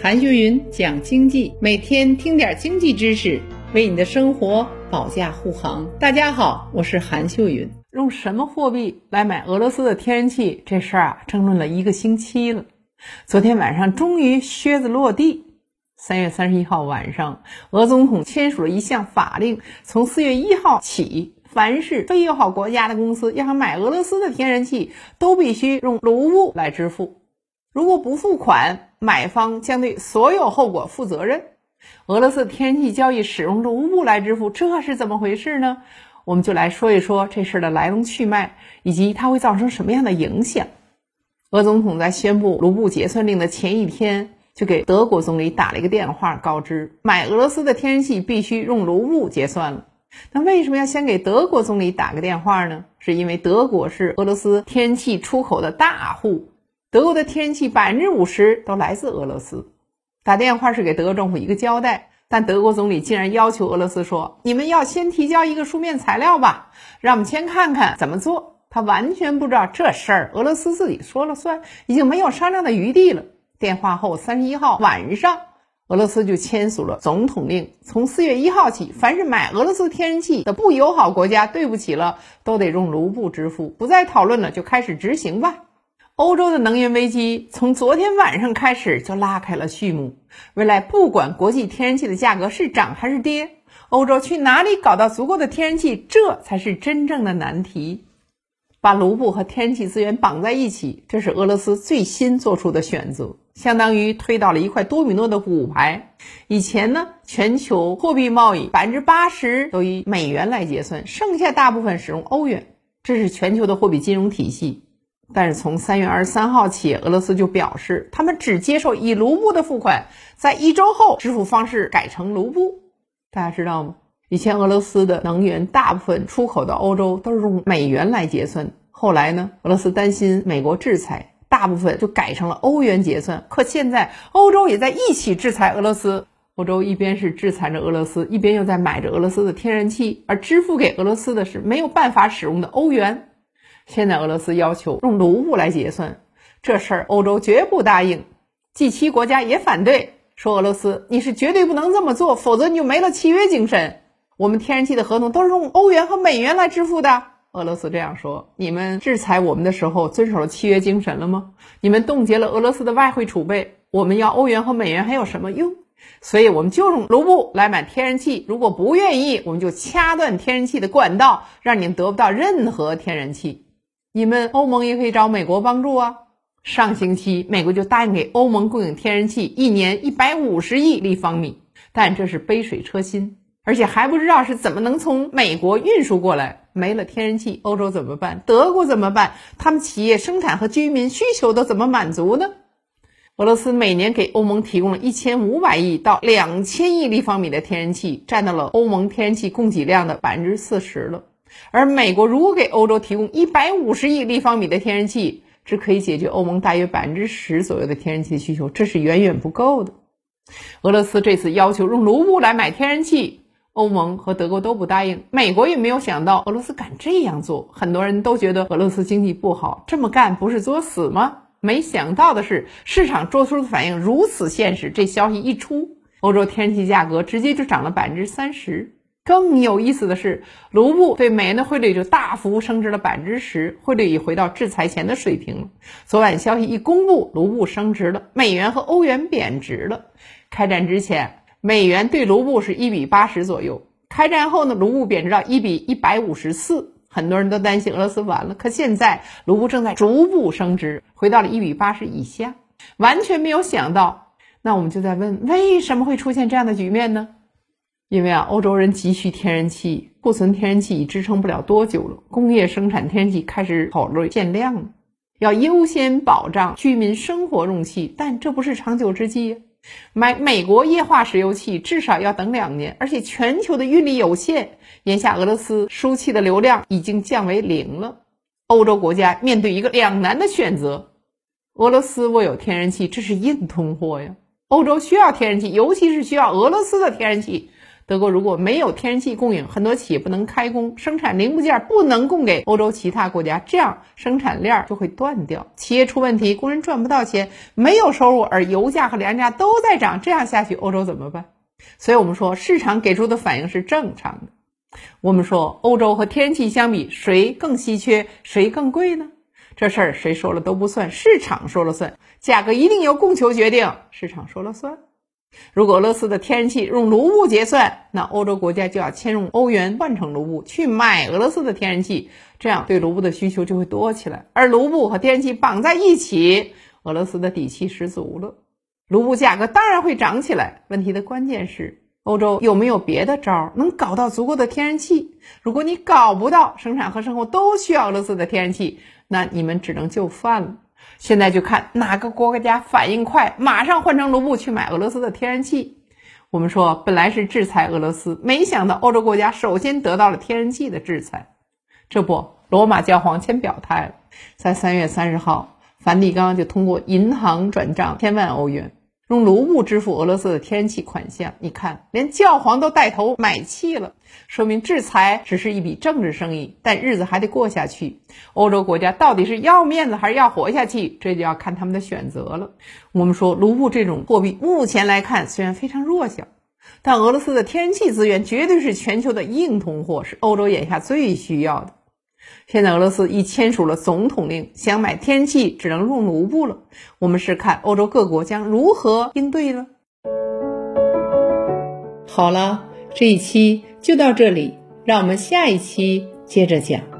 韩秀云讲经济，每天听点经济知识，为你的生活保驾护航。大家好，我是韩秀云。用什么货币来买俄罗斯的天然气？这事儿啊，争论了一个星期了。昨天晚上终于靴子落地。三月三十一号晚上，俄总统签署了一项法令，从四月一号起，凡是非友好国家的公司要想买俄罗斯的天然气，都必须用卢布来支付。如果不付款，买方将对所有后果负责任。俄罗斯天然气交易使用卢布来支付，这是怎么回事呢？我们就来说一说这事的来龙去脉，以及它会造成什么样的影响。俄总统在宣布卢布结算令的前一天，就给德国总理打了一个电话，告知买俄罗斯的天然气必须用卢布结算了。那为什么要先给德国总理打个电话呢？是因为德国是俄罗斯天然气出口的大户。德国的天然气百分之五十都来自俄罗斯，打电话是给德国政府一个交代，但德国总理竟然要求俄罗斯说：“你们要先提交一个书面材料吧，让我们先看看怎么做。”他完全不知道这事儿，俄罗斯自己说了算，已经没有商量的余地了。电话后，三十一号晚上，俄罗斯就签署了总统令，从四月一号起，凡是买俄罗斯天然气的不友好国家，对不起了，都得用卢布支付，不再讨论了，就开始执行吧。欧洲的能源危机从昨天晚上开始就拉开了序幕。未来不管国际天然气的价格是涨还是跌，欧洲去哪里搞到足够的天然气，这才是真正的难题。把卢布和天然气资源绑在一起，这是俄罗斯最新做出的选择，相当于推倒了一块多米诺的骨牌。以前呢，全球货币贸易百分之八十都以美元来结算，剩下大部分使用欧元，这是全球的货币金融体系。但是从三月二十三号起，俄罗斯就表示，他们只接受以卢布的付款，在一周后支付方式改成卢布。大家知道吗？以前俄罗斯的能源大部分出口到欧洲都是用美元来结算，后来呢，俄罗斯担心美国制裁，大部分就改成了欧元结算。可现在欧洲也在一起制裁俄罗斯，欧洲一边是制裁着俄罗斯，一边又在买着俄罗斯的天然气，而支付给俄罗斯的是没有办法使用的欧元。现在俄罗斯要求用卢布来结算，这事儿欧洲绝不答应，G7 国家也反对，说俄罗斯你是绝对不能这么做，否则你就没了契约精神。我们天然气的合同都是用欧元和美元来支付的。俄罗斯这样说：你们制裁我们的时候遵守了契约精神了吗？你们冻结了俄罗斯的外汇储备，我们要欧元和美元还有什么用？所以我们就用卢布来买天然气。如果不愿意，我们就掐断天然气的管道，让你们得不到任何天然气。你们欧盟也可以找美国帮助啊！上星期美国就答应给欧盟供应天然气，一年一百五十亿立方米，但这是杯水车薪，而且还不知道是怎么能从美国运输过来。没了天然气，欧洲怎么办？德国怎么办？他们企业生产和居民需求都怎么满足呢？俄罗斯每年给欧盟提供了一千五百亿到两千亿立方米的天然气，占到了欧盟天然气供给量的百分之四十了。而美国如果给欧洲提供一百五十亿立方米的天然气，只可以解决欧盟大约百分之十左右的天然气需求，这是远远不够的。俄罗斯这次要求用卢布来买天然气，欧盟和德国都不答应，美国也没有想到俄罗斯敢这样做。很多人都觉得俄罗斯经济不好，这么干不是作死吗？没想到的是，市场做出的反应如此现实。这消息一出，欧洲天然气价格直接就涨了百分之三十。更有意思的是，卢布对美元的汇率就大幅升值了百分之十，汇率已回到制裁前的水平了。昨晚消息一公布，卢布升值了，美元和欧元贬值了。开战之前，美元对卢布是一比八十左右；开战后呢，卢布贬值到一比一百五十四。很多人都担心俄罗斯完了，可现在卢布正在逐步升值，回到了一比八十以下，完全没有想到。那我们就在问，为什么会出现这样的局面呢？因为啊，欧洲人急需天然气，库存天然气已支撑不了多久了。工业生产天然气开始考虑限量了，要优先保障居民生活用气，但这不是长久之计。买美国液化石油气至少要等两年，而且全球的运力有限。眼下俄罗斯输气的流量已经降为零了，欧洲国家面对一个两难的选择：俄罗斯握有天然气，这是硬通货呀。欧洲需要天然气，尤其是需要俄罗斯的天然气。德国如果没有天然气供应，很多企业不能开工，生产零部件不能供给欧洲其他国家，这样生产链就会断掉，企业出问题，工人赚不到钱，没有收入，而油价和粮价都在涨，这样下去，欧洲怎么办？所以我们说，市场给出的反应是正常的。我们说，欧洲和天然气相比，谁更稀缺，谁更贵呢？这事儿谁说了都不算，市场说了算，价格一定由供求决定，市场说了算。如果俄罗斯的天然气用卢布结算，那欧洲国家就要迁用欧元换成卢布去买俄罗斯的天然气，这样对卢布的需求就会多起来。而卢布和天然气绑在一起，俄罗斯的底气十足了，卢布价格当然会涨起来。问题的关键是，欧洲有没有别的招能搞到足够的天然气？如果你搞不到，生产和生活都需要俄罗斯的天然气，那你们只能就范了。现在就看哪个国家反应快，马上换成卢布去买俄罗斯的天然气。我们说，本来是制裁俄罗斯，没想到欧洲国家首先得到了天然气的制裁。这不，罗马教皇先表态了，在三月三十号，梵蒂冈就通过银行转账千万欧元。用卢布支付俄罗斯的天然气款项，你看，连教皇都带头买气了，说明制裁只是一笔政治生意，但日子还得过下去。欧洲国家到底是要面子还是要活下去，这就要看他们的选择了。我们说，卢布这种货币目前来看虽然非常弱小，但俄罗斯的天然气资源绝对是全球的硬通货，是欧洲眼下最需要的。现在俄罗斯已签署了总统令，想买天然气只能用卢布了。我们是看欧洲各国将如何应对呢。好了，这一期就到这里，让我们下一期接着讲。